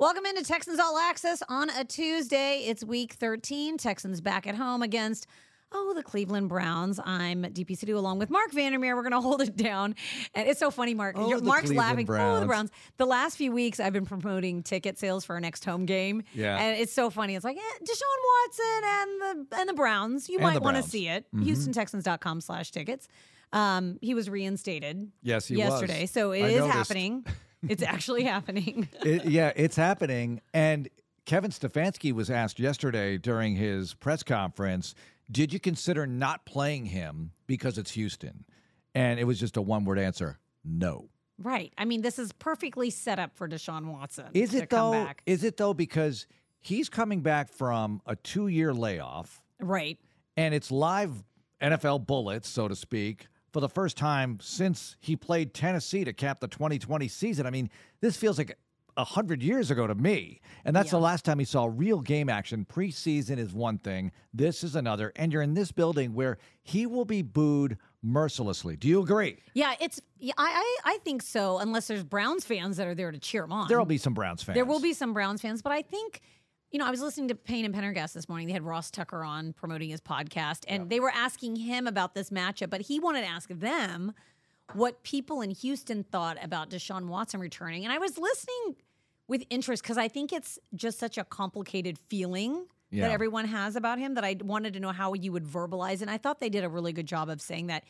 Welcome into Texans All Access on a Tuesday. It's week 13. Texans back at home against, oh, the Cleveland Browns. I'm DP Sidhu along with Marc Vandermeer. We're going to hold it down. And it's so funny, Mark. Oh, Mark's Cleveland laughing. Oh, the Browns. Browns. The last few weeks, I've been promoting ticket sales for our next home game. Yeah. And it's so funny. It's like eh, Deshaun Watson and the and the Browns. You And might want to see it. Mhm. HoustonTexans.com slash tickets. Um, he was reinstated Yes, he was. yesterday. So it I is noticed. happening. It's actually happening. It- yeah, it's happening. And Kevin Stefanski was asked yesterday during his press conference, did you consider not playing him because it's Houston? And it was just a one word answer no. Right. I mean, this is perfectly set up for Deshaun Watson. Is to it come though? Back. Is it though? Because he's coming back from a two year layoff Right. and it's live NFL bullets, so to speak, for the first time since he played Tennessee to cap the 2020 season. I mean, this feels like a hundred years ago to me, and that's the last time he saw real game action. Preseason is one thing, this is another, and you're in this building where he will be booed mercilessly. Do you agree? Yeah. It's. Yeah. I. I, I think so. Unless there's Browns fans that are there to cheer him on. There will be some Browns fans. There will be some Browns fans, but I think. You know, I was listening to Payne and Pendergast this morning. They had Ross Tucker on promoting his podcast, and they were asking him about this matchup, but he wanted to ask them what people in Houston thought about Deshaun Watson returning. And I was listening with interest because I think it's just such a complicated feeling Yeah. that everyone has about him that I wanted to know how you would verbalize. And I thought they did a really good job of saying that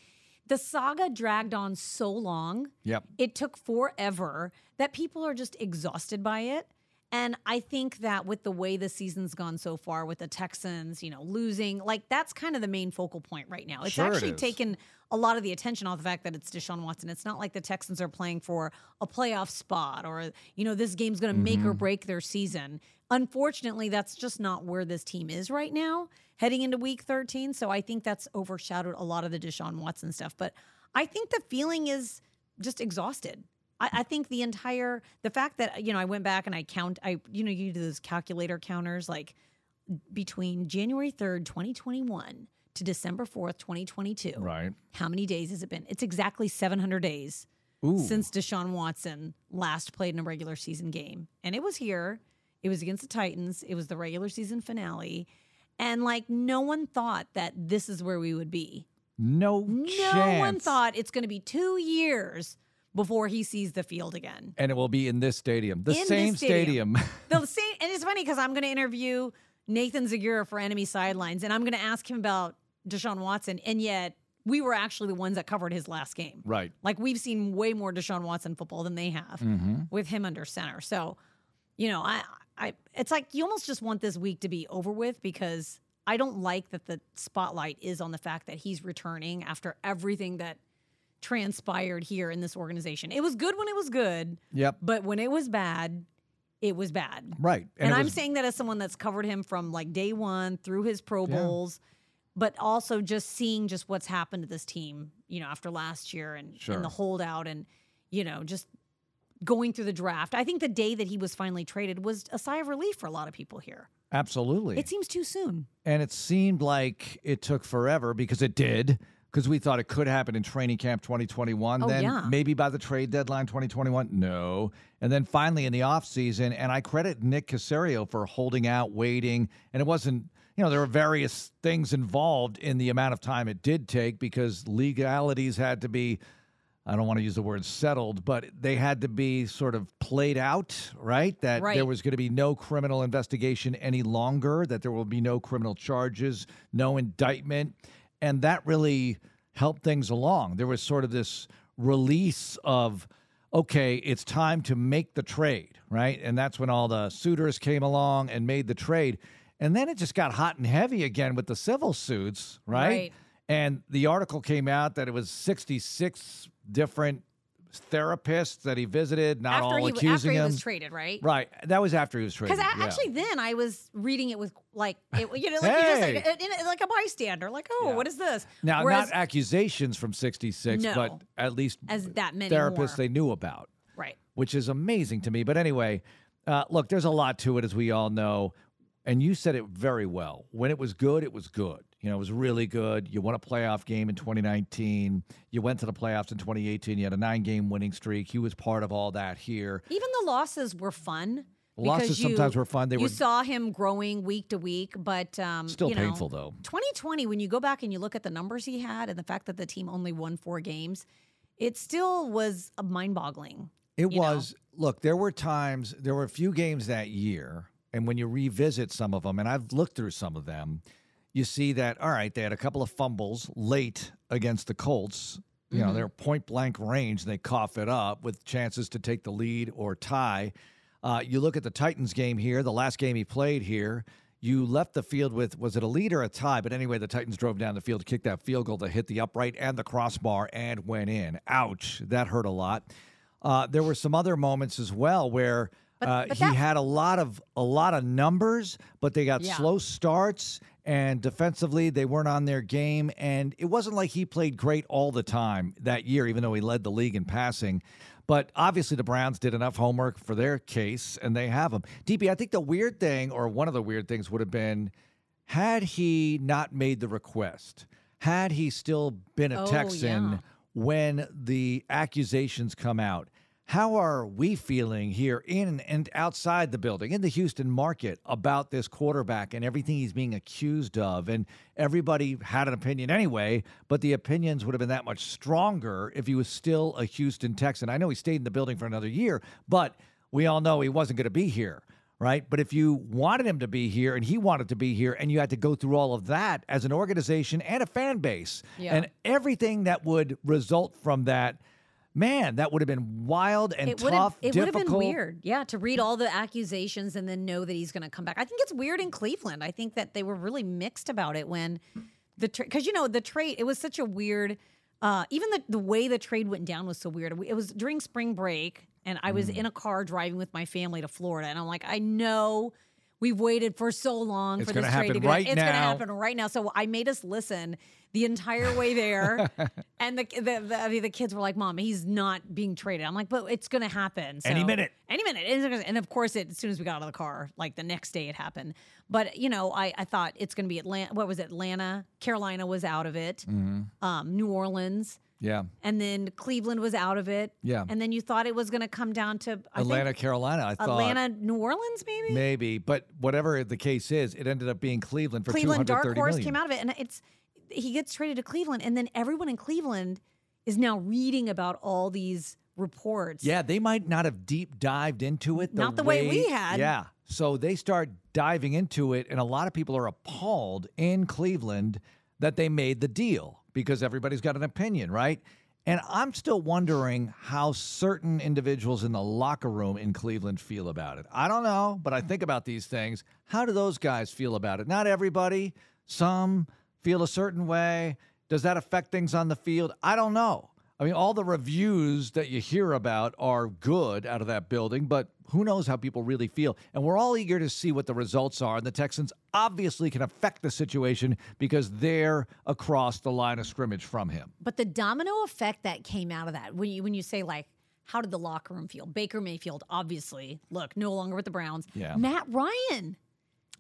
the saga dragged on so long. Yep. It took forever that people are just exhausted by it. And I think that with the way the season's gone so far, with the Texans, you know, losing, like that's kind of the main focal point right now. It's Sure actually is. taken a lot of the attention off the fact that it's Deshaun Watson. It's not like the Texans are playing for a playoff spot or, you know, this game's going to make Mm-hmm. or break their season. Unfortunately, that's just not where this team is right now heading into week 13. So I think that's overshadowed a lot of the Deshaun Watson stuff. But I think the feeling is just exhausted. I, I think the entire the fact that you know I went back and I count I you know you do those calculator counters like between January 3rd, 2021 to December 4th, 2022. Right. How many days has it been? It's exactly 700 days Ooh. since Deshaun Watson last played in a regular season game. And it was here. It was against the Titans. It was the regular season finale. And like no one thought that this is where we would be. no, No chance. one thought it's going to be 2 years before he sees the field again. And it will be in this stadium, the In same stadium. stadium. The same, and it's funny because I'm going to interview Nathan Zegura for Enemy Sidelines, and I'm going to ask him about Deshaun Watson, and yet we were actually the ones that covered his last game. right. Like we've seen way more Deshaun Watson football than they have Mm-hmm. with him under center. So, you know, I, I, it's like you almost just want this week to be over with because I don't like that the spotlight is on the fact that he's returning after everything that transpired here in this organization. It was good when it was good, Yep. but when it was bad, it was bad. Right. And, it I'm was- saying that as someone that's covered him from like day one through his Pro Yeah. Bowls, but also just seeing just what's happened to this team, you know, after last year and, Sure. and the holdout and, you know, just going through the draft. I think the day that he was finally traded was a sigh of relief for a lot of people here. Absolutely. It seems too soon. And it seemed like it took forever because it did, because we thought it could happen in training camp 2021. Oh, then yeah. maybe by the trade deadline 2021. No. And then finally in the offseason. And I credit Nick Caserio for holding out, waiting. And it wasn't, you know, there were various things involved in the amount of time it did take because legalities had to be. I don't want to use the word settled, but they had to be sort of played out, right? That Right. there was going to be no criminal investigation any longer, that there will be no criminal charges, no indictment. And that really helped things along. There was sort of this release of, okay, it's time to make the trade, right? And that's when all the suitors came along and made the trade. And then it just got hot and heavy again with the civil suits, right? Right. And the article came out that it was 66 different therapists that he visited, not after all he, after accusing he him. was traded, right? Right. That was after he was traded. Because yeah. actually, then I was reading it with like, it, you know, like you just like, in- like a bystander, like, oh, Yeah. what is this? now, Whereas- not accusations from 66, No. but at least as that many therapists more. they knew about, right. which is amazing to me. But anyway, uh, look, there's a lot to it, as we all know. And you said it very well. When it was good, it was good. You know, it was really good. You won a playoff game in 2019. You went to the playoffs in 2018. You had a nine game winning streak. He was part of all that here. Even the losses were fun Losses you- sometimes were fun. They you were saw him growing week to week, but um, still you know, painful though. 2020, when you go back and you look at the numbers he had and the fact that the team only won four games, it still was mind boggling. It you know? was. Look, there were times, there were a few games that year, and when you revisit some of them, and I've looked through some of them, you see that, all right, they had a couple of fumbles late against the Colts. You Mm-hmm. know, they're point blank range, and they cough it up with chances to take the lead or tie. Uh, you look at the Titans game here, the last game he played here. You left the field with was it a lead or a tie? But anyway, the Titans drove down the field to kick that field goal to hit the upright and the crossbar and went in. Ouch, that hurt a lot. Uh, there were some other moments as well where uh, but he had a lot of a lot of numbers, but they got Yeah. slow starts and defensively they weren't on their game. And it wasn't like he played great all the time that year, even though he led the league in passing. But obviously, the Browns did enough homework for their case, and they have him. DP, I think the weird thing, or one of the weird things, would have been had he not made the request, had he still been a Oh, Texan yeah. when the accusations come out. How are we feeling here in and outside the building, in the Houston market, about this quarterback and everything he's being accused of? And everybody had an opinion anyway, but the opinions would have been that much stronger if he was still a Houston Texan. I know he stayed in the building for another year, but we all know he wasn't going to be here right? But if you wanted him to be here and he wanted to be here and you had to go through all of that as an organization and a fan base Yeah. and everything that would result from that, man, that would have been wild and it tough, it would have been weird yeah to read all the accusations and then know that he's going to come back. I think it's weird in cleveland. I think that they were really mixed about it when the because you know the trade it was such a weird uh, even the, the way the trade went down was so weird. It was during spring break and i Mm. was in a car driving with my family to florida and i'm like i know We've waited for so long It's for this trade to happen go. right it's going to happen right now. So I made us listen the entire way there, and the the, the, I mean, the kids were like, "Mom, he's not being traded." I'm like, "But it's going to happen Any minute. any minute." And and of course, it, as soon as we got out of the car, like the next day, it happened. But you know, I I thought it's going to be Atlanta. What was it? Atlanta, Carolina was out of it. Mm-hmm. Um, New Orleans. Yeah. And then Cleveland was out of it. Yeah. And then you thought it was going to come down to I Atlanta, think, Carolina, I thought. Atlanta, New Orleans, maybe. Maybe, but whatever the case is, it ended up being Cleveland for Cleveland dark horse million. came out of it, and it's he gets traded to Cleveland, and then everyone in Cleveland is now reading about all these reports. Yeah, they might not have deep dived into it. The Not the way we had. Yeah. So they start diving into it, and a lot of people are appalled in Cleveland that they made the deal because everybody's got an opinion, right? And I'm still wondering how certain individuals in the locker room in Cleveland feel about it. I don't know, but I think about these things. How do those guys feel about it? Not everybody. Some feel a certain way. Does that affect things on the field? I don't know. I mean, all the reviews that you hear about are good out of that building, but who knows how people really feel? And we're all eager to see what the results are. And the Texans obviously can affect the situation because they're across the line of scrimmage from him. But the domino effect that came out of that, when you when you say like, how did the locker room feel? Baker Mayfield, obviously, look, no longer with the Browns. Yeah. Matt Ryan,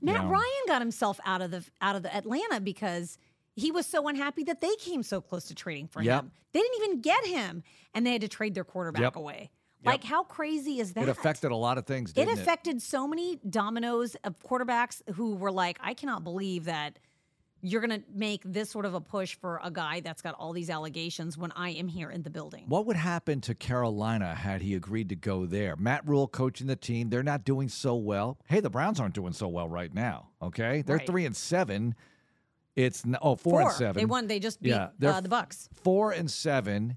Matt Yeah. Ryan got himself out of the out of the Atlanta because he was so unhappy that they came so close to trading for Yep. him. They didn't even get him, and they had to trade their quarterback Yep. away. Like, how crazy is that? It affected a lot of things, It didn't it? affected so many dominoes of quarterbacks who were like, I cannot believe that you're going to make this sort of a push for a guy that's got all these allegations when I am here in the building. What would happen to Carolina had he agreed to go there? Matt Rhule coaching the team. They're not doing so well. Hey, the Browns aren't doing so well right now. Okay, they're Right. three and seven. It's n- oh four and seven. They won. They just beat Yeah, uh, the Bucs. four and seven.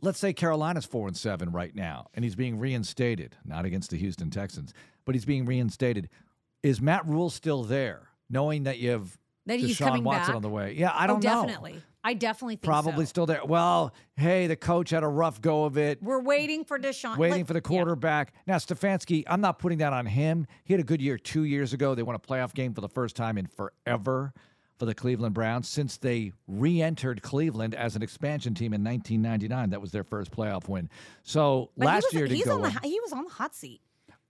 Let's say Carolina's four and seven right now, and he's being reinstated, not against the Houston Texans, but he's being reinstated. Is Matt Rhule still there, knowing that you have That he's Deshaun coming Watson back? on the way? Yeah, I Oh, don't know. definitely. I definitely think Probably so. still there. Well, hey, the coach had a rough go of it. We're waiting for Deshaun. Waiting like- for the yeah. quarterback. Now, Stefanski, I'm not putting that on him. He had a good year two years ago. They won a playoff game for the first time in forever for the Cleveland Browns since they re entered Cleveland as an expansion team in 1999. That was their first playoff win. So But last was- year to he's go. on the, he was on the hot seat.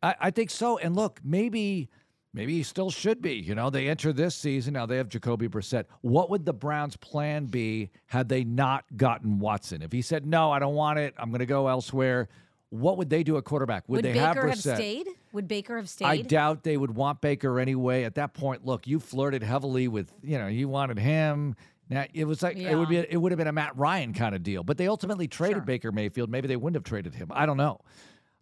I, I think so. And look, maybe maybe he still should be. You know, they enter this season now. They have Jacoby Brissett. What would the Browns' plan be had they not gotten Watson? If he said no, I don't want it. I'm going to go elsewhere. What would they do at quarterback? Would, Would they Baker have have stayed? Would Baker have stayed? I doubt they would want Baker anyway. At that point, look, you flirted heavily with, you know, you wanted him. Now it was like it would be Yeah. it would have been a Matt Ryan kind of deal, but they ultimately traded Sure. Baker Mayfield. Maybe they wouldn't have traded him. I don't know.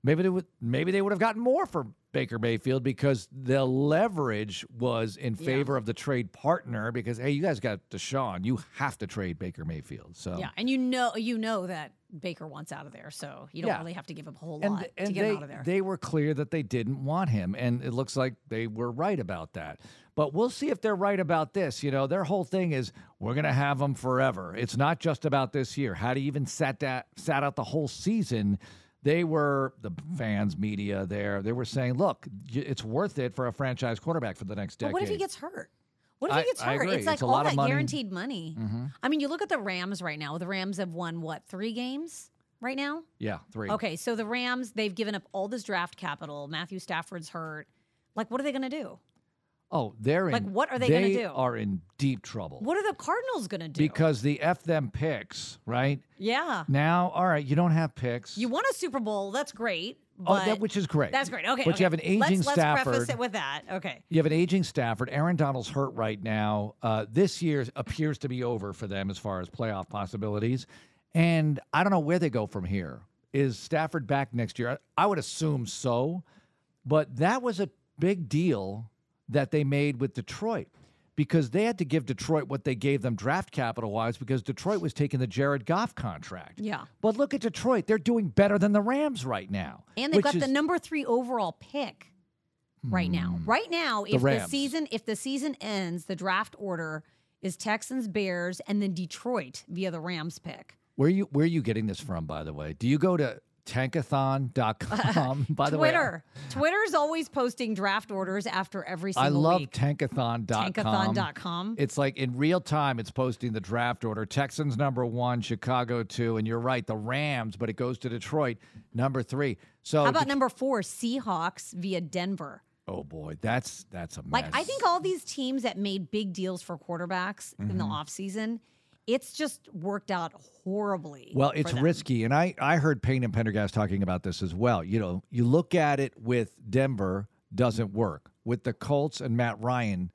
Maybe they would. Maybe they would have gotten more for Baker Mayfield because the leverage was in Yeah. favor of the trade partner. Because hey, you guys got Deshaun, you have to trade Baker Mayfield. So yeah, and you know you know that Baker wants out of there, so you don't Yeah. really have to give up a whole and, lot and to get they, him out of there. they were clear that they didn't want him and it looks like they were right about that but we'll see if they're right about this you know their whole thing is we're going to have him forever it's not just about this year had he even sat that sat out the whole season they were the fans media there they were saying look it's worth it for a franchise quarterback for the next but decade what if he gets hurt? What if I- he gets hurt? It's like It's a all lot of that money. guaranteed money. Mhm. I mean, you look at the Rams right now. The Rams have won what three games right now? yeah three Okay, so the Rams they've given up all this draft capital. Matthew Stafford's hurt. Like, what are they going to do? Oh they're in Like, what are they gonna do? are in deep trouble What are the Cardinals going to do? because the f them picks right yeah, now all right you don't have picks you won a Super Bowl. That's great. Oh, that, which is great. that's great. Okay, But okay. you have an aging let's, let's preface it with that. Okay. You have an aging Stafford. Aaron Donald's hurt right now. Uh, this year appears to be over for them as far as playoff possibilities. And I don't know where they go from here. Is Stafford back next year? I would assume so. But that was a big deal that they made with Detroit because they had to give Detroit what they gave them draft capital wise because Detroit was taking the Jared Goff contract. Yeah. But look at Detroit. They're doing better than the Rams right now. And they've got the number three overall pick right now. Hmm. Right now, if the, Rams. season if the season ends, the draft order is Texans, Bears, and then Detroit via the Rams pick. Where you where are you getting this from, by the way? Do you go to tankathon.com? by the way, Twitter. Twitter's always posting draft orders after every single I love week. tankathon.com. Tankathon.com. It's like in real time, it's posting the draft order. Texans number one, Chicago two, and you're right, the Rams, but it goes to Detroit number three. So, How about number four, Seahawks via Denver? oh boy, that's that's a mess. Like I think all these teams that made big deals for quarterbacks in Mm-hmm. the offseason, it's just worked out horribly. Well, it's risky, and I I heard Payne and Pendergast talking about this as well. You know, you look at it with Denver, doesn't work with the Colts and Matt Ryan,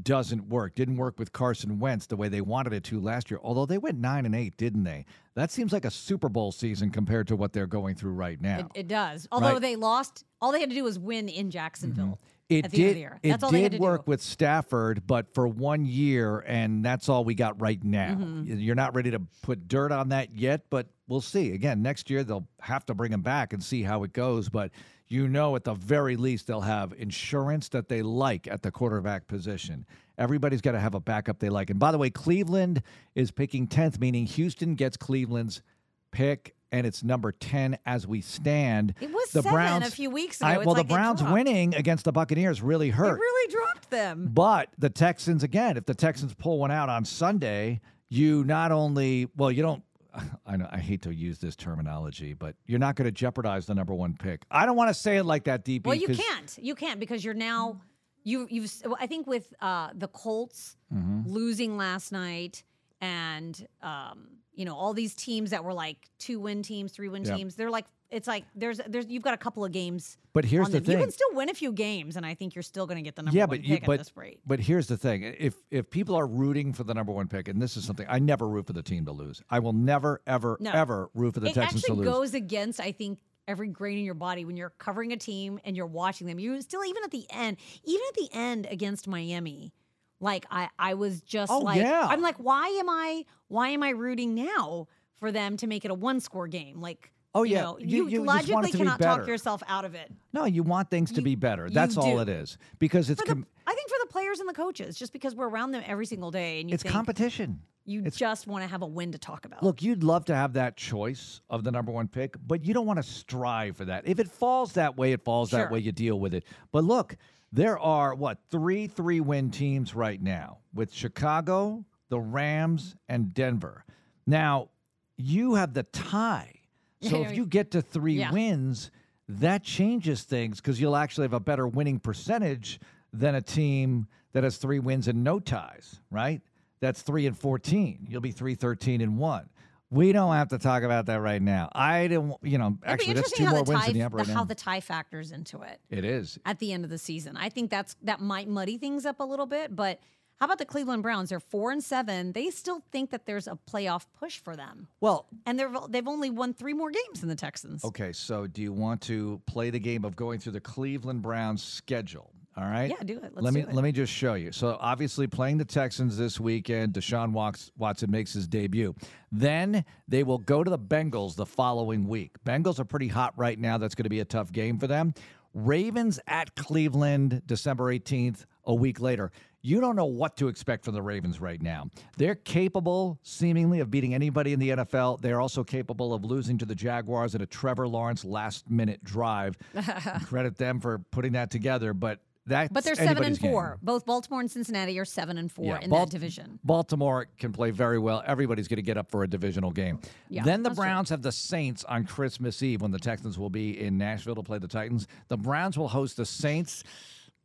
doesn't work. Didn't work with Carson Wentz the way they wanted it to last year. Although they went nine and eight, didn't they? That seems like a Super Bowl season compared to what they're going through right now. It, it does. Although Right. they lost, all they had to do was win in Jacksonville. Mm-hmm. It did. end of the year. It That's all they had did work do. with Stafford, but for one year, and that's all we got right now. Mm-hmm. You're not ready to put dirt on that yet, but we'll see. Again, next year they'll have to bring him back and see how it goes. But you know, at the very least, they'll have insurance that they like at the quarterback position. Everybody's got to have a backup they like. And by the way, Cleveland is picking tenth, meaning Houston gets Cleveland's pick. And it's number ten as we stand. It was the seven Browns, a few weeks ago. It's well, like the Browns winning against the Buccaneers really hurt. It really dropped them. But the Texans, again, if the Texans pull one out on Sunday, you not only, well, you don't, I know I hate to use this terminology, but you're not going to jeopardize the number one pick. I don't want to say it like that, DP. Well, you can't. You can't because you're now you you've. I think with uh, the Colts Mm-hmm. losing last night and um, you know all these teams that were like two win teams, three win Yeah. teams. They're like it's like there's there's you've got a couple of games. But here's the them. You can still win a few games, and I think you're still going to get the number yeah, one but you, pick but at this rate. but here's the thing: if if people are rooting for the number one pick, and this is something I never root for the team to lose. I will never, ever, No. ever root for the it Texans to actually lose. goes against i think every grain in your body when you're covering a team and you're watching them you still even at the end even at the end against miami like i i was just Oh, like yeah. i'm like why am i why am i rooting now for them to make it a one score game like Oh, you yeah. know, You- you, you logically to be cannot talk yourself out of it no, you want things to You- be better. That's all do. it is because it's the, i think for the players and the coaches just because we're around them every single day and you it's think competition. you it's- just want to have a win to talk about Look, you'd love to have that choice of the number one pick, but you don't want to strive for that. If it falls that way, it falls that way. You deal with it. But look, there are what three three win teams right now with Chicago, the Rams, and Denver. Now you have the tie. So if you get to three Yeah. wins, that changes things because you'll actually have a better winning percentage than a team that has three wins and no ties, right? That's three and 14. You'll be three, 13 and one. We don't have to talk about that right now. I don't, you know, actually, that's two more wins tie, in the upper right the- now. how the tie factors into it it is. at the end of the season. I think that's that might muddy things up a little bit, but how about the Cleveland Browns? They're four and seven. They still think that there's a playoff push for them, Well, and they're they've only won three more games than the Texans. okay. So, do you want to play the game of going through the Cleveland Browns schedule? All right. Yeah, do it. Let's let me it. let me just show you. So obviously playing the Texans this weekend, Deshaun Watson makes his debut. Then they will go to the Bengals the following week. Bengals are pretty hot right now. That's going to be a tough game for them. Ravens at Cleveland December 18th, a week later. You don't know what to expect from the Ravens right now. They're capable, seemingly, of beating anybody in the NFL. They're also capable of losing to the Jaguars in a Trevor Lawrence last minute drive. Credit them for putting that together, but that's But they're seven and anybody's game. four. Both Baltimore and Cincinnati are seven and four Yeah, in Bal- that division. Baltimore can play very well. Everybody's going to get up for a divisional game. Yeah, then the that's true. Browns have the Saints on Christmas Eve when the Texans will be in Nashville to play the Titans. The Browns will host the Saints.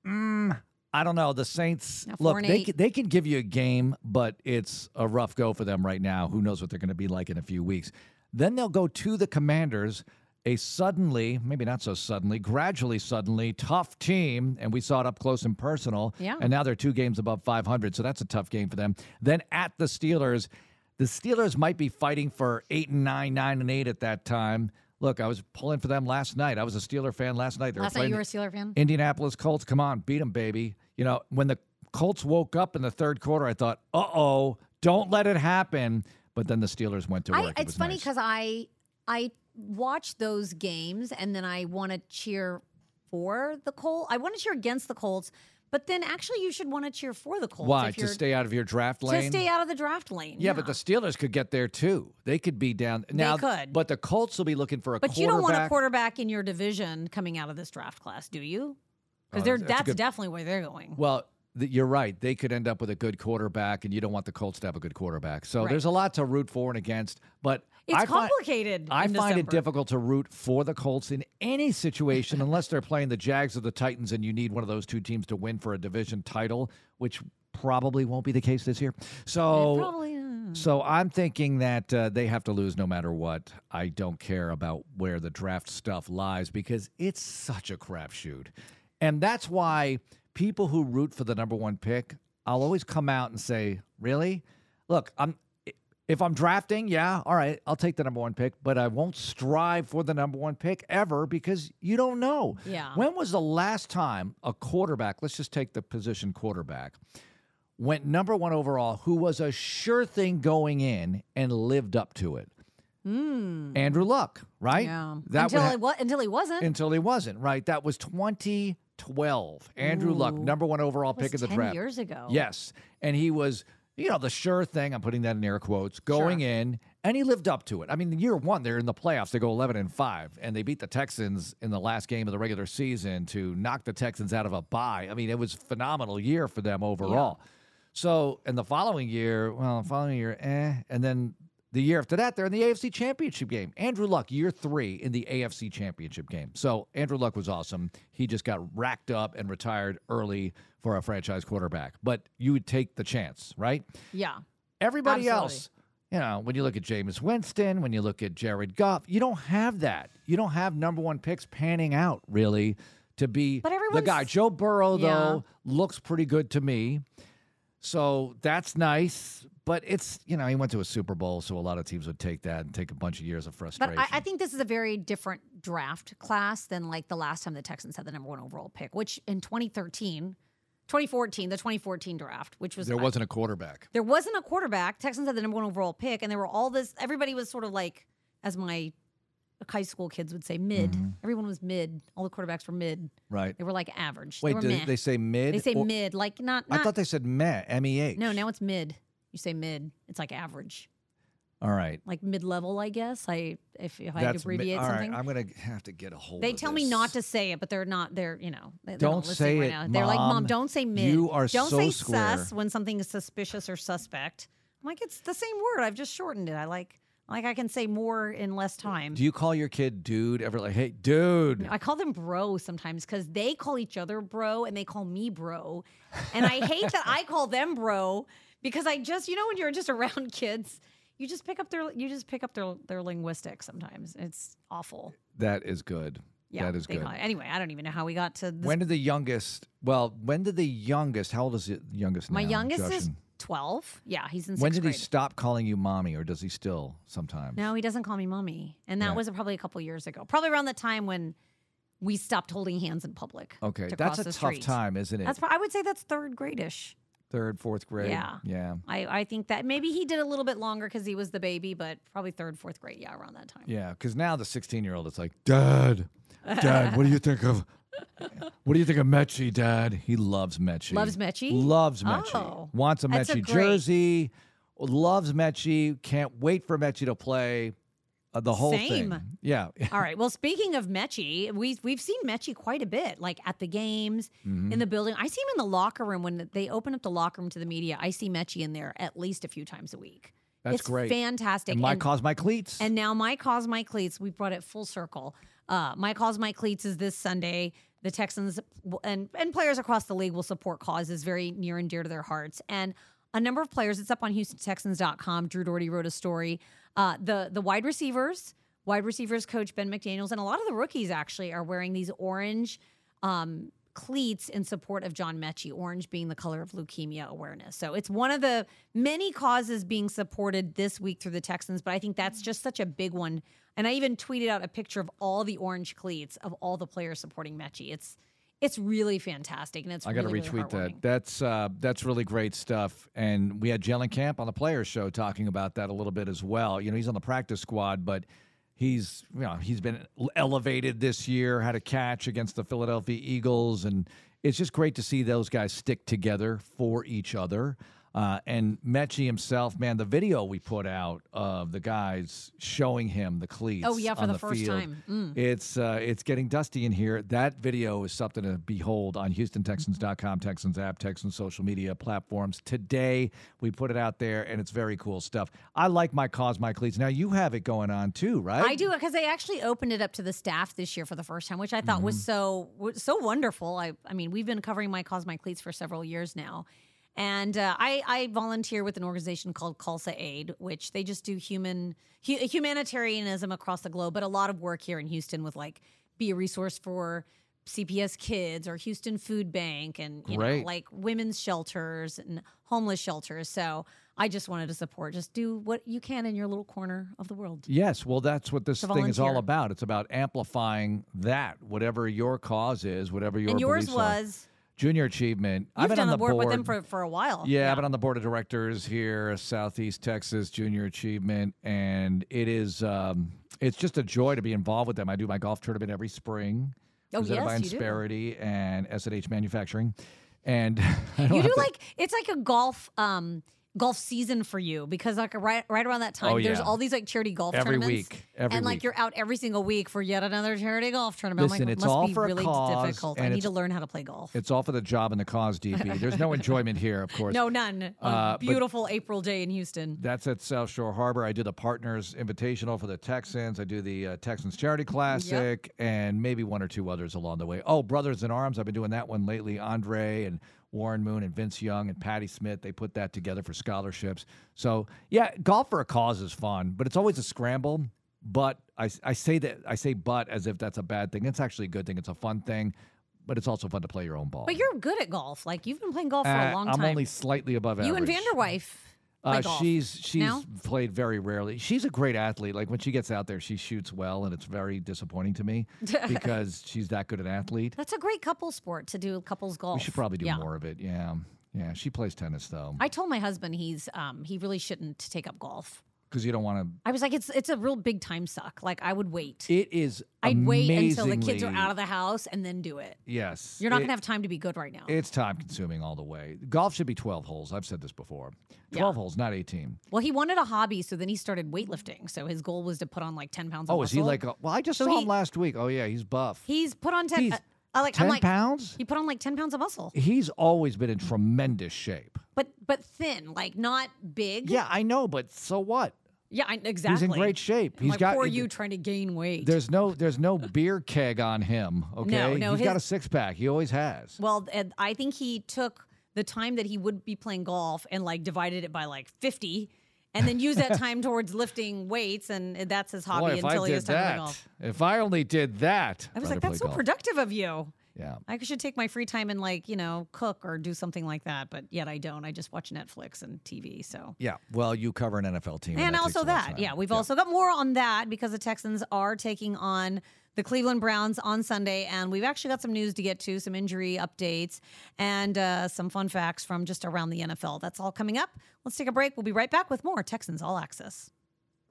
Mm, I don't know. The Saints Now, look they can, they can give you a game, but it's a rough go for them right now. Who knows what they're going to be like in a few weeks? Then they'll go to the Commanders. A suddenly, maybe not so suddenly, gradually suddenly tough team, and we saw it up close and personal. Yeah. And now they're two games above 500, so that's a tough game for them. Then at the Steelers, the Steelers might be fighting for eight and nine, nine and eight at that time. Look, I was pulling for them last night. I was a Steeler fan last night. They Last night you were a Steeler fan. Indianapolis Colts. Come on, beat them, baby. You know, when the Colts woke up in the third quarter, I thought, uh oh, don't let it happen. But then the Steelers went to work. I, it's was funny nice. because I I watch those games and then I want to cheer for the Colts. I want to cheer against the Colts, but then actually you should want to cheer for the Colts. Why? To stay out of your draft lane? to stay out of the draft lane. yeah, but the Steelers could get there too. They could be down now. they could. But the Colts will be looking for a but you don't want a quarterback. in your division coming out of this draft class, do you? Because Oh, they're that's a that's good- definitely where they're going. Well, th- you're right. They could end up with a good quarterback, and you don't want the Colts to have a good quarterback. So Right. there's a lot to root for and against. But It's I find, complicated. I in find it difficult to root for the Colts in any situation unless they're playing the Jags or the Titans, and you need one of those two teams to win for a division title, which probably won't be the case this year. So. Probably. uh, So I'm thinking that uh, they have to lose no matter what. I don't care about where the draft stuff lies because it's such a crapshoot, and that's why people who root for the number one pick, I'll always come out and say, "Really? Look, I'm." If I'm drafting, yeah, all right, I'll take the number one pick, but I won't strive for the number one pick ever because you don't know. Yeah. When was the last time a quarterback, let's just take the position quarterback, went number one overall, who was a sure thing going in and lived up to it. Hmm. Andrew Luck, right? Yeah. That until ha- he wa- until he wasn't. until he wasn't, right? That was 2012. Andrew Luck, number one overall pick in the 10 draft. years ago. Yes. And he was, you know, the sure thing, I'm putting that in air quotes, going Sure. in, and he lived up to it. I mean, year one, they're in the playoffs. They go 11 and 5, and they beat the Texans in the last game of the regular season to knock the Texans out of a bye. I mean, it was a phenomenal year for them overall. So, in the following year, well, the following year, eh. And then the year after that, they're in the AFC Championship game. Andrew Luck, year three in the AFC Championship game. So, Andrew Luck was awesome. He just got racked up and retired early for a franchise quarterback. But you would take the chance, right? Yeah. Everybody Absolutely. else, you know, when you look at Jameis Winston, when you look at Jared Goff, you don't have that. You don't have number one picks panning out really to be But the guy. Joe Burrow, Yeah. though, looks pretty good to me. So that's nice. But it's, you know, he went to a Super Bowl, so a lot of teams would take that and take a bunch of years of But frustration. I, I think this is a very different draft class than like the last time the Texans had the number one overall pick, which in 2013, 2014, the 2014 draft, which was there wasn't a quarterback. there wasn't a quarterback. Texans had the number one overall pick, and there were all this. Everybody was sort of like, as my high school kids would say, mid. Mm-hmm. Everyone was mid. All the quarterbacks were mid. Right. They were like average. Wait, they were did meh. they say mid? They say Or- mid, like not. I thought they said meh, M E H. no, now it's mid. You say mid. It's like average, All right. like mid level, I guess. I if, if I That's mi- abbreviate all right, something. I'm going to have to get a hold They of tell me this. not to say it, but they're not. They're you know. They, they're Don't not listening say right it, now. They're like, Mom. mom, don't say mid. You are don't so say square." sus when something is suspicious or suspect. I'm like, it's the same word. I've just shortened it. I like like I can say more in less time. Do you call your kid dude ever like, hey, dude? I call them bro sometimes because they call each other bro and they call me bro. And I hate that I call them bro because I just, you know, when you're just around kids, you just pick up their you just pick up their their linguistics sometimes. It's awful. That is good. Yeah, that is good. Anyway, I don't even know how we got to this. When did the youngest? Well, when did the youngest? How old is the youngest My now, youngest is 12. Yeah, he's in When did grade. he stop calling you mommy, or does he still sometimes? No, he doesn't call me mommy. And that Yeah. was probably a couple years ago. Probably around the time when we stopped holding hands in public. Okay, that's a tough street. time, isn't it? That's I would say that's third gradish. Third, fourth grade. Yeah. yeah, I, I think that maybe he did a little bit longer because he was the baby, but probably third, fourth grade. Yeah, around that time. yeah. Because now the sixteen-year-old, it's like, Dad, Dad, what do you think of? What do you think of Metchie, Dad? He loves Metchie. Loves Metchie? Loves Metchie. Oh, Wants a that's a Metchie great- jersey. Loves Metchie. Can't wait for Metchie to play. Uh, the whole Same. thing. Yeah. All right. Well, speaking of Metchie, we we've seen Metchie quite a bit, like at the games, Mm-hmm. in the building. I see him in the locker room when they open up the locker room to the media. I see Metchie in there at least a few times a week. That's it's great. fantastic. And my And- cause, my cleats. And now my cause, my cleats. We brought it full circle. Uh, my cause, my cleats is this Sunday. The Texans and and players across the league will support causes very near and dear to their hearts. And a number of players. It's up on HoustonTexans.com. Drew Dougherty wrote a story. Uh, the the wide receivers, wide receivers coach Ben McDaniels, and a lot of the rookies actually are wearing these orange. Um, cleats in support of John Metchie, orange being the color of leukemia awareness. So it's one of the many causes being supported this week through the Texans, but I think that's just such a big one. And I even tweeted out a picture of all the orange cleats of all the players supporting Metchie. It's it's really fantastic, and it's I got to really, really retweet that. That's uh, that's really great stuff. And we had Jalen Camp on the Players Show talking about that a little bit as well. You know, he's on the practice squad, but he's you know he's been elevated this year. Had a catch against the Philadelphia Eagles, and it's just great to see those guys stick together for each other. Uh, and Metchie himself, man, the video we put out of the guys showing him the cleats. Oh, yeah, for on the first field, time. Mm. It's uh, it's getting dusty in here. That video is something to behold on HoustonTexans.com, Texans app, Texans social media platforms. Today we put it out there, and it's very cool stuff. I like my cause, my cleats. Now you have it going on too, right? I do because they actually opened it up to the staff this year for the first time, which I thought was Mm-hmm. so so wonderful. I I mean, we've been covering my cause my cleats for several years now. And uh, I, I volunteer with an organization called Khalsa Aid, which they just do human hu- humanitarianism across the globe, but a lot of work here in Houston with like be a resource for CPS Kids or Houston Food Bank and you know like women's shelters and homeless shelters. So I just wanted to support. Just do what you can in your little corner of the world. Yes, well, that's what this To thing is all about. It's about amplifying that, whatever your cause is, whatever your and yours beliefs are. Junior achievement. you've I've been on the the board, with them for, for a while. Yeah, I've been on the board of directors here, Southeast Texas Junior Achievement, and it is um, it's just a joy to be involved with them. I do my golf tournament every spring. Oh, presented by yes, you do. Insperity and S&H Manufacturing, and I don't You do to- like it's like a golf um golf season for you because like right right around that time Oh, there's yeah. all these like charity golf Every tournaments week, every and like week. you're out every single week for yet another charity golf tournament. Listen, I'm like, it's must all be for a really cause, difficult. I need to learn how to play golf. It's all for the job and the cause, DP. There's no enjoyment here, of course. No, none. Uh, beautiful April day in Houston. That's at South Shore Harbor. I do the Partners Invitational for the Texans. I do the uh, Texans Charity Classic, and maybe one or two others along the way. Oh, Brothers in Arms. I've been doing that one lately. Andre and Warren Moon and Vince Young and Patty Smith. They put that together for scholarships. So yeah, golf for a cause is fun, but it's always a scramble. But I, I say that I say but as if that's a bad thing. It's actually a good thing. It's a fun thing, but it's also fun to play your own ball. But you're good at golf. Like you've been playing golf for Uh, a long time. I'm only slightly above average. you and. Vanderwife Uh, she's she's No? played very rarely. She's a great athlete. Like when she gets out there, she shoots well, and it's very disappointing to me because she's that good an athlete. That's a great couple sport to do couples golf. We should probably do Yeah. more of it. Yeah, yeah. She plays tennis though, I told my husband he's um he really shouldn't take up golf. Because you don't want to. I was like, it's it's a real big time suck. Like I would wait. It is. I'd wait until the kids are out of the house and then do it. Yes, You're not it- gonna have time to be good right now. It's time consuming all the way. Golf should be 12 holes. I've said this before. 12 holes, not 18. well, he wanted a hobby, so then he started weightlifting. So his goal was to put on like ten pounds. of Oh, is he muscle. like? A, well, I just So saw he- him last week. Oh yeah, he's buff. He's put on ten. He's uh, I like. 10 I'm like. pounds. He put on like ten pounds of muscle, He's always been in tremendous shape. but but thin, like not big. Yeah, I know, but so what? Yeah, I, exactly. He's in great shape. He's like, got poor you trying to gain weight. There's no there's no beer keg on him. Okay, no, he's got a six pack. He always has. Well, and I think he took the time that he would be playing golf and like divided it by like 50 and then use that time towards lifting weights, and that's his hobby Boy, until I he did has time to play golf. if I only did that, I was like, that's so golf. productive of you. Yeah. I should take my free time and like you know cook or do something like that, but yet I don't. I just watch Netflix and TV. So Yeah. Well, you cover an NFL team. and that also a lot of that, yeah, we've also got more on that because the Texans are taking on the Cleveland Browns on Sunday, and we've actually got some news to get to, some injury updates, and uh, some fun facts from just around the NFL. That's all coming up. Let's take a break. We'll be right back with more Texans All Access.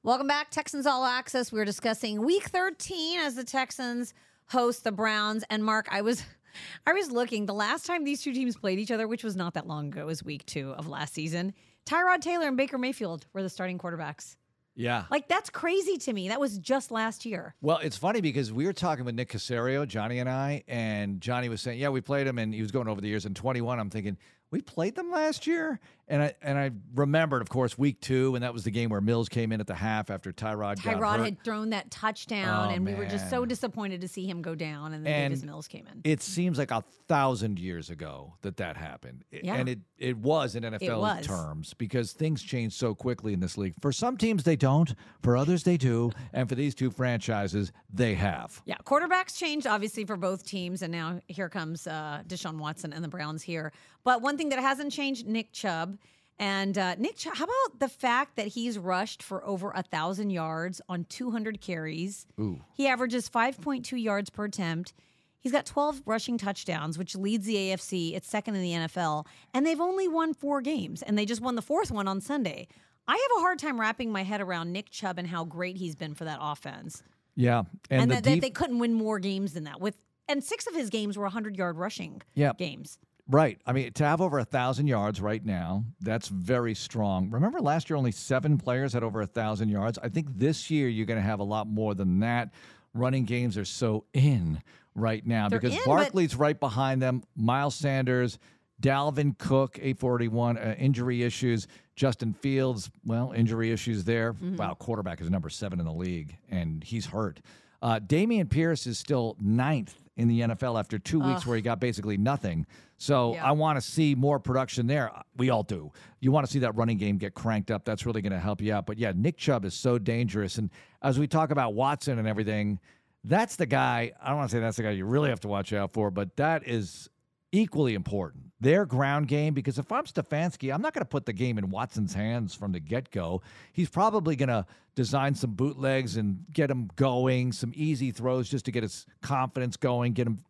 Welcome back, Texans All Access. We're discussing Week 13 as the Texans host the Browns. And Mark, I was, I was looking. The last time these two teams played each other, which was not that long ago, was Week Two of last season. Tyrod Taylor and Baker Mayfield were the starting quarterbacks. Yeah. Like that's crazy to me. That was just last year. Well, it's funny because we were talking with Nick Caserio, Johnny and I, and Johnny was saying, "Yeah, we played him," and he was going over the years. In 21, I'm thinking we played them last year, and I and I remembered, of course, week two, and that was the game where Mills came in at the half after Tyrod. got Tyrod had thrown that touchdown, Oh, and we were just so disappointed to see him go down, and then And Davis Mills came in. It seems like a thousand years ago that that happened, Yeah. and it it was in NFL was. terms because things change so quickly in this league. For some teams, they don't. For others, they do, and for these two franchises, they have. Yeah, quarterbacks changed obviously for both teams, and now here comes uh, Deshaun Watson and the Browns here. But one thing that hasn't changed, Nick Chubb. And uh, Nick, Chubb, how about the fact that he's rushed for over a thousand yards on 200 carries? Ooh. He averages 5.2 yards per attempt. He's got 12 rushing touchdowns, which leads the AFC. It's second in the NFL, and they've only won four games, and they just won the fourth one on Sunday. I have a hard time wrapping my head around Nick Chubb and how great he's been for that offense Yeah, and, the that, that they couldn't win more games than that. With and six of his games were 100 yard rushing Yep. games. Right. I mean, to have over a thousand yards right now, that's very strong. Remember last year, only seven players had over a thousand yards. I think this year you're going to have a lot more than that. Running games are so in right now They're because in, but- Barkley's right behind them. Miles Sanders, Dalvin Cook, 841, uh, injury issues. Justin Fields, well, injury issues there. Mm-hmm. Wow, quarterback is number seven in the league, and he's hurt. Uh, Dameon Pierce is still ninth in the NFL after two weeks where he got basically nothing. So Yeah. I want to see more production there. We all do. You want to see that running game get cranked up. That's really going to help you out. But yeah, Nick Chubb is so dangerous. And as we talk about Watson and everything, that's the guy. I don't want to say that's the guy you really have to watch out for, but that is equally important. Their ground game, because if I'm Stefanski, I'm not going to put the game in Watson's hands from the get go. He's probably going to design some bootlegs and get him going, some easy throws just to get his confidence going, get him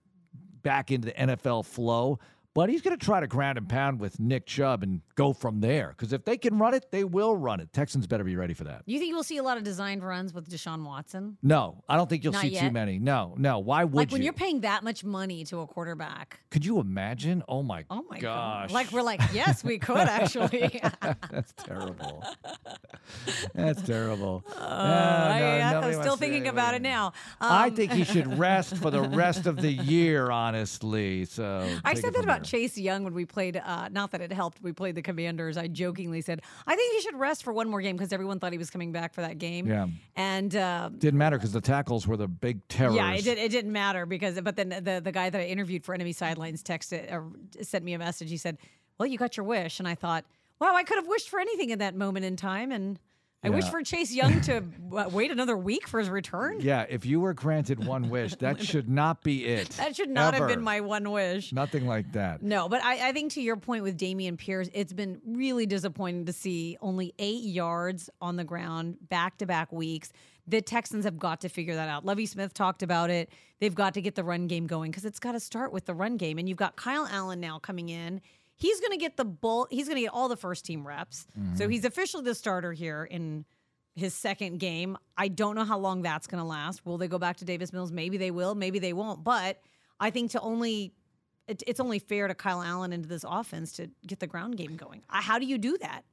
back into the NFL flow. But he's going to try to ground and pound with Nick Chubb and go from there. Because if they can run it, they will run it. Texans better be ready for that. You think you'll see a lot of designed runs with Deshaun Watson? No, I don't think you'll Not see too many. No, no. Why would you? like when you? you're paying that much money to a quarterback. Could you imagine? Oh my, Oh my gosh! god! Like we're like, yes, we could actually. That's terrible. That's terrible. Uh, I, am still thinking about it now. I Um, think he should rest for the rest of the year. Honestly, so I said that from about. Chase Young when we played. Uh, not that it helped. We played the Commanders. I jokingly said, "I think he should rest for one more game because everyone thought he was coming back for that game." Yeah. And uh, Didn't matter because the tackles were the big terrors. Yeah, it, did, it didn't matter because, but then the, the guy that I interviewed for Enemy Sidelines texted or sent me a message. He said, Well, you got your wish. And I thought, Wow, I could have wished for anything in that moment in time. And I wish for Chase Young to wait another week for his return. Yeah, if you were granted one wish, that should not be it. That should not have been my one wish. Nothing like that. No, but I, I think to your point with Dameon Pierce, it's been really disappointing to see only eight yards on the ground back to back weeks. The Texans have got to figure that out. Lovie Smith talked about it. They've got to get the run game going because it's got to start with the run game. And you've got Kyle Allen now coming in. He's going to get the bull. He's going to get all the first team reps. So mm-hmm. he's officially the starter here in his second game. I don't know how long that's going to last. Will they go back to Davis Mills? Maybe they will. Maybe they won't. But I think to only it, it's only fair to Kyle Allen into this offense to get the ground game going. How do you do that?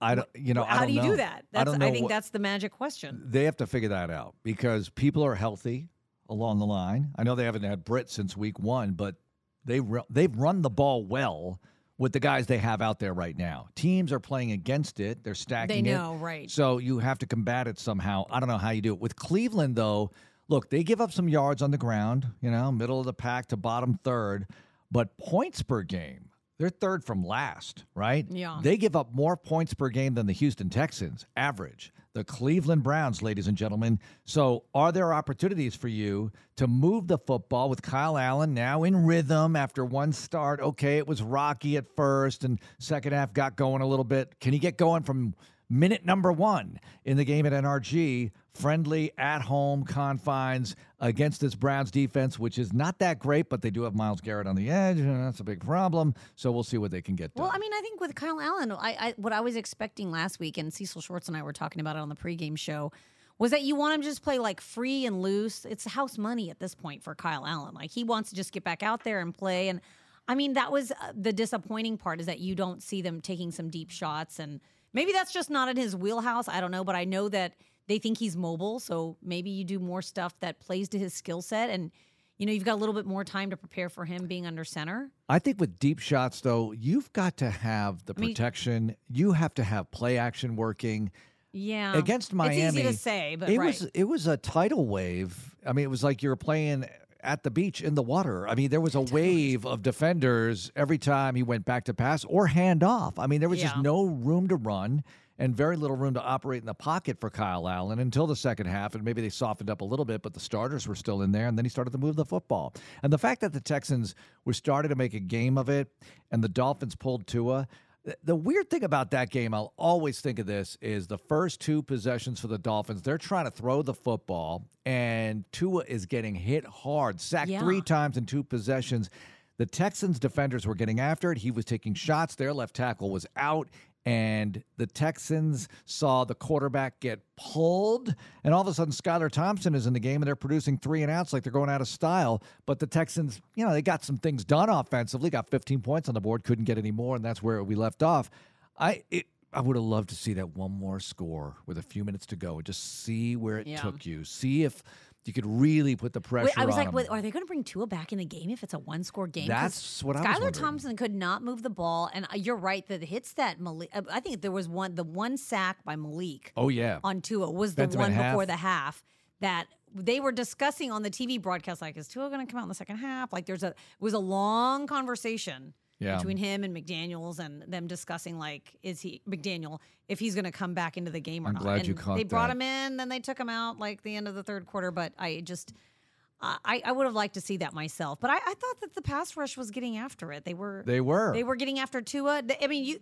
I don't. You know, I how don't do you know. do that? I That's, don't know. think what- that's the magic question. they have to figure that out because people are healthy along the line. I know they haven't had Britt since week one, but they they've run the ball well with the guys they have out there right now. Teams are playing against it; they're stacking They it. know, right? So you have to combat it somehow. I don't know how you do it with Cleveland though. Look, they give up some yards on the ground, you know, middle of the pack to bottom third, but points per game. They're third from last, right? Yeah. They give up more points per game than the Houston Texans, average. The Cleveland Browns, ladies and gentlemen. So, are there opportunities for you to move the football with Kyle Allen now in rhythm after one start? Okay, it was rocky at first and second half got going a little bit. Can he get going from minute number one in the game at NRG, friendly at home confines against this Browns defense, which is not that great, but they do have Myles Garrett on the edge, and that's a big problem. So we'll see what they can get done. Well, I mean, I think with Kyle Allen, I, I what I was expecting last week, and Cecil Shorts and I were talking about it on the pregame show, was that you want him to just play like free and loose. It's house money at this point for Kyle Allen. Like he wants to just get back out there and play. And I mean, that was uh, the disappointing part is that you don't see them taking some deep shots and Maybe that's just not in his wheelhouse. I don't know, but I know that they think he's mobile. So maybe you do more stuff that plays to his skill set and you know, you've got a little bit more time to prepare for him being under center. I think with deep shots, though, you've got to have the I mean- protection. you have to have play action working. Yeah. Against Miami, It's easy to say, but it right. was it was a tidal wave. I mean, it was like you were playing at the beach in the water. I mean, there was a wave of defenders every time he went back to pass or hand off. I mean, there was just no room to run and very little room to operate in the pocket for Kyle Allen until the second half. And maybe they softened up a little bit, but the starters were still in there. And then he started to move the football. And the fact that the Texans were starting to make a game of it and the Dolphins pulled Tua. The weird thing about that game, I'll always think of this, is the first two possessions for the Dolphins, they're trying to throw the football, and Tua is getting hit hard, sacked Yeah. three times in two possessions. The Texans defenders were getting after it. He was taking shots. Their left tackle was out. And the Texans saw the quarterback get pulled. And all of a sudden, Skylar Thompson is in the game and they're producing three and outs like they're going out of style. But the Texans, you know, they got some things done offensively, got 15 points on the board, couldn't get any more. And that's where we left off. I, it, I would have loved to see that one more score with a few minutes to go and just see where it Yeah. took you. See if you could really put the pressure Wait, I was like, wait, are they going to bring Tua back in the game if it's a one score game? That's what I was Skylar wondering. Thompson could not move the ball, and uh, you're right that the hits that Maliek. uh, I think there was one, the one sack by Maliek Oh, yeah. on Tua was the one half. before the half that they were discussing on the TV broadcast. Like, is Tua going to come out in the second half? Like, there's a it was a long conversation Yeah. between him and McDaniel's and them discussing like, is he McDaniel if he's going to come back into the game or I'm not? glad and you caught They brought that. him in, then they took him out like the end of the third quarter. But I just. I, I would have liked to see that myself, but I, I thought that the pass rush was getting after it. They were They were. they were getting after Tua. I mean, you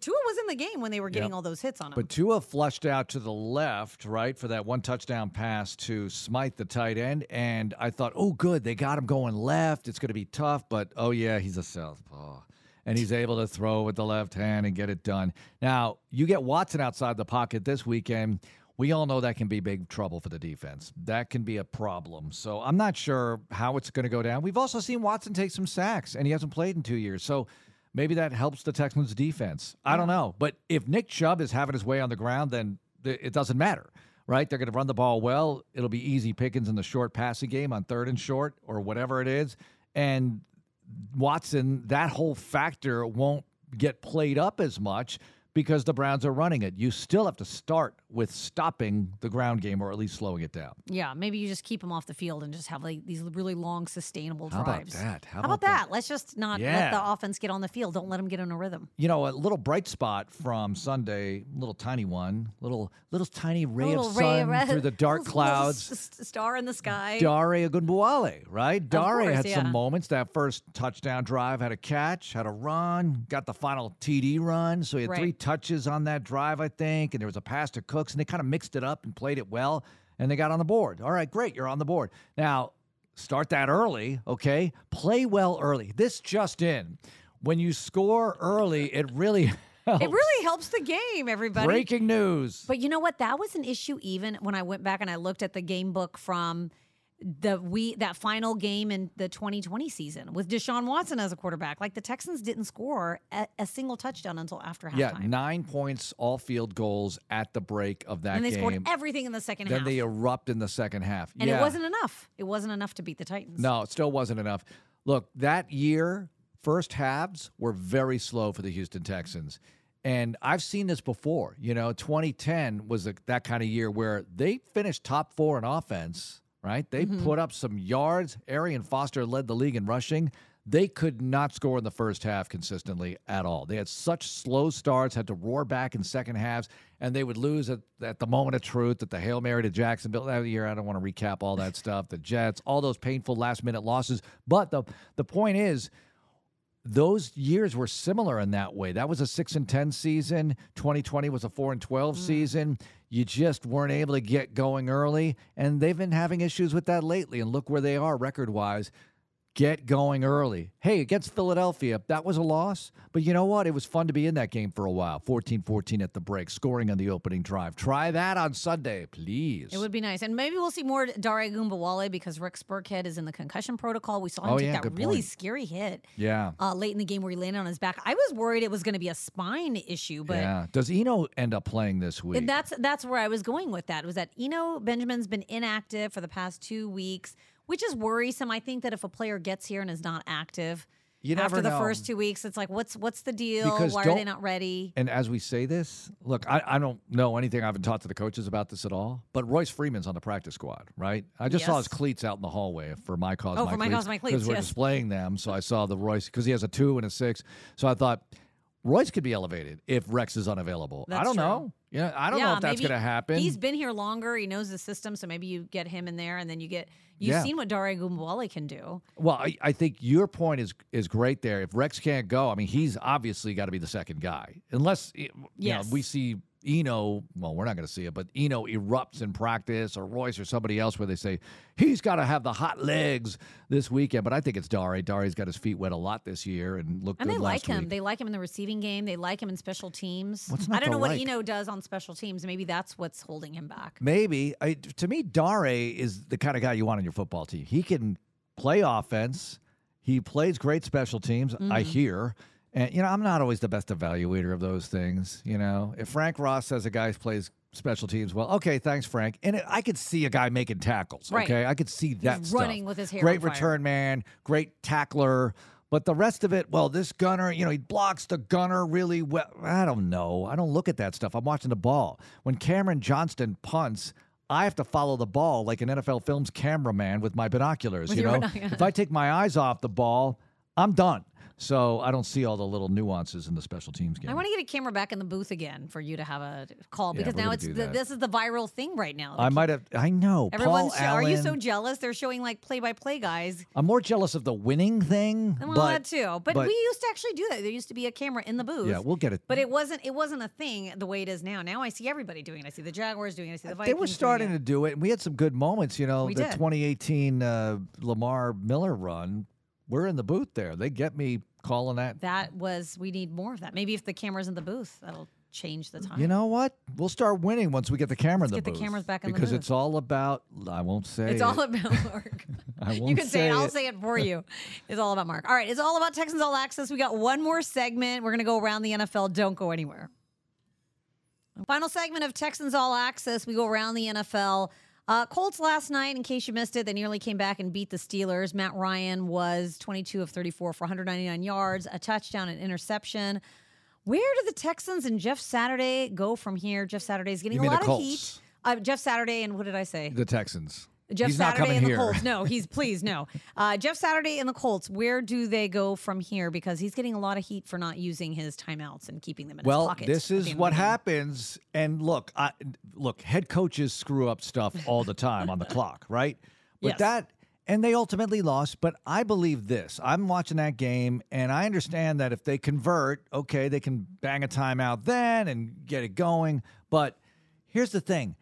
Tua was in the game when they were getting Yep. all those hits on him. But Tua flushed out to the left, right, for that one touchdown pass to Smythe, the tight end. And I thought, oh, good, they got him going left. It's going to be tough. But oh, yeah, he's a southpaw. And he's able to throw with the left hand and get it done. Now, you get Watson outside the pocket this weekend. We all know that can be big trouble for the defense. That can be a problem. So I'm not sure how it's going to go down. We've also seen Watson take some sacks, and he hasn't played in two years. So maybe that helps the Texans' defense. I don't know. But if Nick Chubb is having his way on the ground, then it doesn't matter, right? They're going to run the ball well. It'll be easy pickings in the short passing game on third and short or whatever it is. And Watson, that whole factor won't get played up as much because the Browns are running it. You still have to start with stopping the ground game or at least slowing it down. Yeah, maybe you just keep them off the field and just have like these really long, sustainable How about drives. that? How How, about about that? Let's just not let the offense get on the field. Don't let them get in a rhythm. You know, a little bright spot from Sunday, little tiny one, little little tiny ray A of little sun ray of- through the dark little- little clouds. star in the sky. Dare Ogunbowale, right? Dare course, had some moments. That first touchdown drive had a catch, had a run, got the final TD run. So he had three touches on that drive, I think. And there was a pass to Cooks, and they kind of mixed it up and played it well. And they got on the board. All right, great. You're on the board. Now, start that early, okay? Play well early. This just in. When you score early, it really helps. It really helps the game, everybody. Breaking news. But you know what? That was an issue even when I went back and I looked at the game book from the we that final game in the 2020 season with Deshaun Watson as a quarterback. Like the Texans didn't score a, a single touchdown until after halftime. yeah, nine points, all field goals at the break of that and they game. scored everything in the second then half. Then they erupt in the second half. and yeah. it wasn't enough. It wasn't enough to beat the Titans. No, it still wasn't enough. Look, that year, first halves were very slow for the Houston Texans. And I've seen this before. You know, 2010 was a, that kind of year where they finished top four in offense, right? They Mm-hmm. put up some yards. Arian Foster led the league in rushing. they could not score in the first half consistently at all. They had such slow starts, had to roar back in second halves, and they would lose at, at the moment of truth at the Hail Mary to Jacksonville that year. I don't want to recap all that stuff. The Jets, all those painful last minute losses. But the the point is, those years were similar in that way. That was a six and ten season. 2020 was a four and twelve mm. season. You just weren't able to get going early, and they've been having issues with that lately. And look where they are record wise get going early. Hey, against Philadelphia, that was a loss, but you know what? It was fun to be in that game for a while. 14 14 at the break, scoring on the opening drive. Try that on Sunday, please. It would be nice. And maybe we'll see more Dare Ogunbowale because Rex Burkhead is in the concussion protocol. We saw him oh, take yeah, that really point. scary hit yeah. Uh, late in the game where he landed on his back. I was worried it was going to be a spine issue, but. Yeah. Does Eno end up playing this week? That's, that's where I was going with that, was that Eno Benjamin's been inactive for the past two weeks which is worrisome. I think that if a player gets here and is not active, you after the know. first two weeks, it's like, what's what's the deal? Because Why are they not ready? And as we say this, look, I, I don't know anything. I haven't talked to the coaches about this at all. But Royce Freeman's on the practice squad, right? I just yes. saw his cleats out in the hallway for my cause. Oh, my for my cleats, cause, my cleats. Because we're displaying them, so I saw the Royce because he has a two and a six. So I thought Royce could be elevated if Rex is unavailable. That's I don't true. know. Yeah, I don't yeah, know if that's going to happen. He's been here longer. He knows the system, so maybe you get him in there, and then you get you've Yeah. seen what Dare Ogunbowale can do. Well, I, I think your point is is great there. If Rex can't go, I mean, he's obviously got to be the second guy, unless you Yes. know we see Eno. Well, we're not going to see it, but Eno erupts in practice, or Royce, or somebody else, where they say he's got to have the hot legs this weekend. But I think it's Dari. Dari's got his feet wet a lot this year and looked good. And they like him. week. They like him in the receiving game. They like him in special teams. I don't know what? Eno does on special teams. Maybe that's what's holding him back. Maybe I, to me, Dare is the kind of guy you want on your football team. He can play offense. He plays great special teams. I Mm-hmm. hear. And you know, I'm not always the best evaluator of those things. You know, if Frank Ross says a guy plays special teams well, okay, thanks, Frank. And it, I could see a guy making tackles. Right. Okay, I could see that stuff. running with his hair Great return man, great tackler. But the rest of it, well, this gunner, you know, he blocks the gunner really well. I don't know. I don't look at that stuff. I'm watching the ball. When Cameron Johnston punts, I have to follow the ball like an NFL Films cameraman with my binoculars. With you know, binoculars. if I take my eyes off the ball, I'm done. So I don't see all the little nuances in the special teams game. I want to get a camera back in the booth again for you to have a call because we're now it's the, this is the viral thing right now. I might have. I know. Everyone's. Paul are you so jealous? They're showing like play-by-play guys. I'm more jealous of the winning thing. Well, but, that too. But, we used to actually do that. There used to be a camera in the booth. yeah, we'll get it. But it wasn't. It wasn't a thing the way it is now. Now I see everybody doing it. I see the Jaguars doing it. I see the Vikings. they were starting to do it, and we had some good moments. You know, We the did. 2018 uh, Lamar Miller run. We're in the booth there. They get me calling that. That was. We need more of that. Maybe if the camera's in the booth, that'll change the time. You know what? We'll start winning once we get the camera in Let's the get the booth. cameras back in the because booth. it's all about. I won't say. It's it. all about Marc. I won't you can say it. I'll say it for you. It's all about Marc. All right. It's all about Texans All Access. We got one more segment. We're going to go around the NFL. Don't go anywhere. Final segment of Texans All Access. We go around the NFL. Uh, Colts last night, in case you missed it, they nearly came back and beat the Steelers. Matt Ryan was 22 of 34 for 199 yards, a touchdown, and interception. Where do the Texans and Jeff Saturday go from here? Jeff Saturday's getting a lot of heat. Uh, Jeff Saturday and what did I say? the Texans. Jeff He's Saturday and the. Colts. No, he's please no. Uh, Jeff Saturday and the Colts. Where do they go from here? Because he's getting a lot of heat for not using his timeouts and keeping them in his Well, pocket. this is what happens. And look, I, look, head coaches screw up stuff all the time on the clock, right? But Yes. that, and they ultimately lost. But I believe this. I'm watching that game, and I understand that if they convert, okay, they can bang a timeout then and get it going. But here's the thing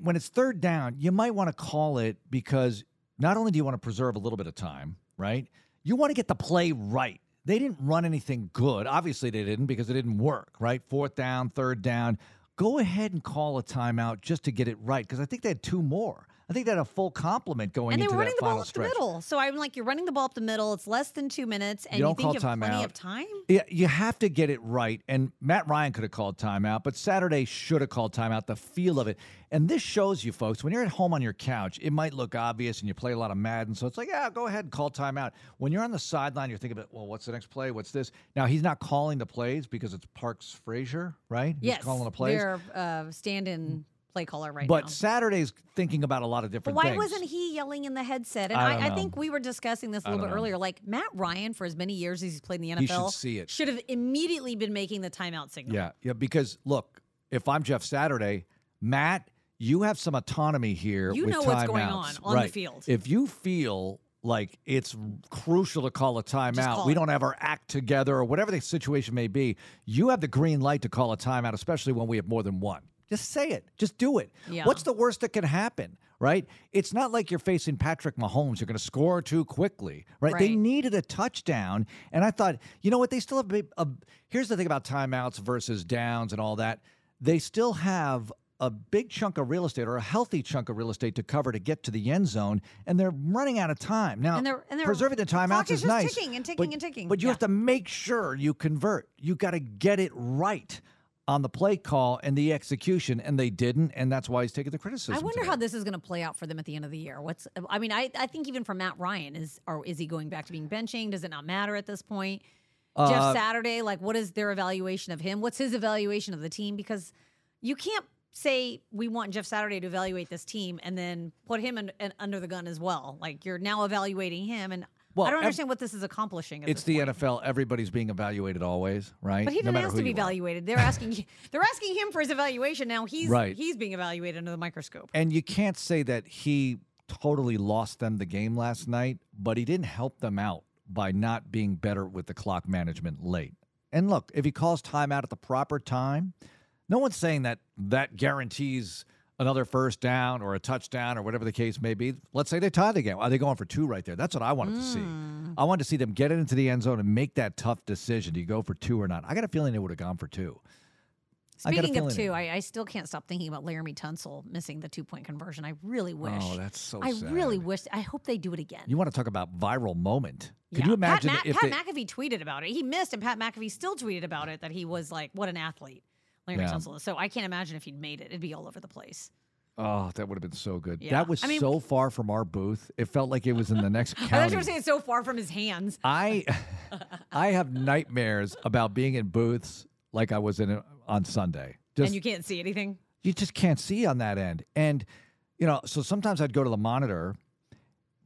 when it's third down, you might want to call it because not only do you want to preserve a little bit of time, right? You want to get the play right. They didn't run anything good. Obviously, they didn't because it didn't work, right? Fourth down, third down. Go ahead and call a timeout just to get it right because I think they had two more. I think they had a full complement going into the ball. And they were running the ball up stretch. the middle. So I'm like, you're running the ball up the middle. It's less than two minutes, and You you, don't think call you have plenty timeout. of time. Yeah, you have to get it right. And Matt Ryan could have called timeout, but Saturday should have called timeout. The feel of it. And this shows you, folks, when you're at home on your couch, it might look obvious and you play a lot of Madden. So it's like, yeah, go ahead and call timeout. When you're on the sideline, you're thinking about, well, what's the next play? What's this? Now, he's not calling the plays because it's Parks Frazier, right? He's yes, calling the plays. Their uh, stand-in play caller right but now. Saturday's thinking about a lot of different. But why things. wasn't he yelling in the headset? And I I, I, think we were discussing this a little bit know. earlier. Like Matt Ryan, for as many years as he's played in the NFL, He should see it. should have immediately been making the timeout signal. Yeah, yeah. Because look, if I'm Jeff Saturday, Matt, you have some autonomy here. You with know what's going on on the field. If you feel like it's crucial to call a timeout, we don't have our act together, or whatever the situation may be, you have the green light to call a timeout, especially when we have more than one. Just say it. Just do it. Yeah. What's the worst that can happen? Right? It's not like you're facing Patrick Mahomes. You're going to score too quickly, right? They needed a touchdown, and I thought, you know what? They still have. A, a, here's the thing about timeouts versus downs and all that. They still have a big chunk of real estate or a healthy chunk of real estate to cover to get to the end zone, and they're running out of time now. And they're- and they're- preserving the timeouts is is just nice, ticking and but- ticking and ticking. But you Yeah. have to make sure you convert. You got to get it right on the play call and the execution, and they didn't, and that's why he's taking the criticism. I wonder today. how this is going to play out for them at the end of the year. What's I mean, I, I think even for Matt Ryan is or is he going back to being benching? Does it not matter at this point? Uh, Jeff Saturday, like what is their evaluation of him? What's his evaluation of the team? Because you can't say we want Jeff Saturday to evaluate this team and then put him in, in- under the gun as well. Like you're now evaluating him, and Well, I don't understand what this is accomplishing. At It's the point. NFL. Everybody's being evaluated always, right? But he No didn't matter ask to be are. evaluated. They're asking they're asking him for his evaluation. Now he's Right. he's being evaluated under the microscope. And you can't say that he totally lost them the game last night, but he didn't help them out by not being better with the clock management late. And look, if he calls timeout at the proper time, no one's saying that that guarantees another first down or a touchdown or whatever the case may be. Let's say they tie the game. Are they going for two right there? That's what I wanted to see. Mm. I wanted to see them get it into the end zone and make that tough decision. Do you go for two or not? I got a feeling they would have gone for two. I got a Speaking of two, I, I still can't stop thinking about Laremy Tunsil missing the two point conversion. I really oh, wish. Oh, that's so I sad. really wish. I hope they do it again. You want to talk about viral moment? Could Yeah. you imagine Pat, Ma- if Pat they, McAfee tweeted about it? He missed, and Pat McAfee still tweeted about it that he was like, "What an athlete." Laremy Yeah. Tunsil. So I can't imagine if he'd made it. It'd be all over the place. Oh, that would have been so good. Yeah. That was I mean- so far from our booth. It felt like it was in the next county. I county. you were saying it's so far from his hands. I I have nightmares about being in booths like I was in uh, on Sunday. Just and you can't see anything. you just can't see on that end. And you know, so sometimes I'd go to the monitor,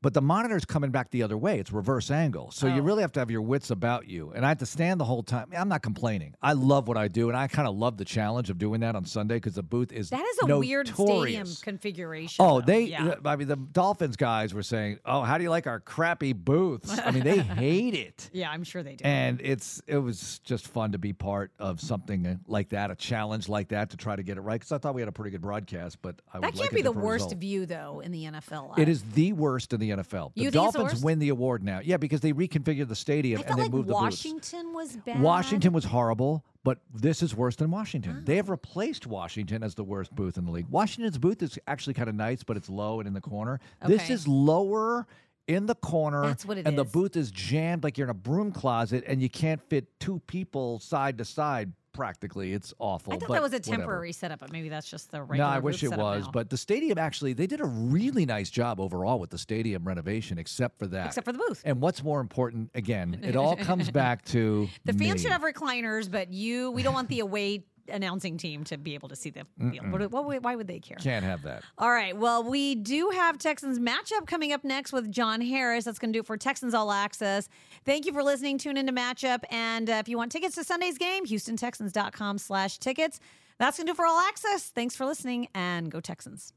but the monitor's coming back the other way. It's reverse angle. So you Oh. really have to have your wits about you. And I had to stand the whole time. I'm not complaining. I love what I do, and I kind of love the challenge of doing that on Sunday because the booth is That is a weird stadium configuration. Oh, though. they. Yeah. I mean, the Dolphins guys were saying, "Oh, how do you like our crappy booths?" I mean, they hate it, yeah, I'm sure they do. and it's it was just fun to be part of something uh, like that, a challenge like that, to try to get it right. Because I thought we had a pretty good broadcast, but I that can't like be the worst result. view though in the NFL. It is the worst in the NFL. The You the Dolphins win the award now. Yeah, because they reconfigured the stadium and they like moved the booths. Washington was bad. Washington was horrible, but this is worse than Washington. They have oh. replaced Washington as the worst booth in the league. Washington's booth is actually kind of nice, but it's low and in the corner. This is lower in the corner. That's what it and the booth is jammed like you're in a broom closet and you can't fit two people side to side practically. It's awful. I thought that was a whatever. temporary setup, but maybe that's just the regular. No, I wish it was, now. but the stadium actually they did a really nice job overall with the stadium renovation, except for that. except for the booth. and what's more important, again, it all comes back to The fans me. should have recliners, but you, we don't want the away announcing team to be able to see the field. What, what, why would they care? Can't have that. All right. Well, we do have Texans matchup coming up next with John Harris. That's going to do it for Texans All Access. Thank you for listening. Tune into matchup. And uh, if you want tickets to Sunday's game, HoustonTexans.com slash tickets. That's going to do it for All Access. Thanks for listening and go Texans.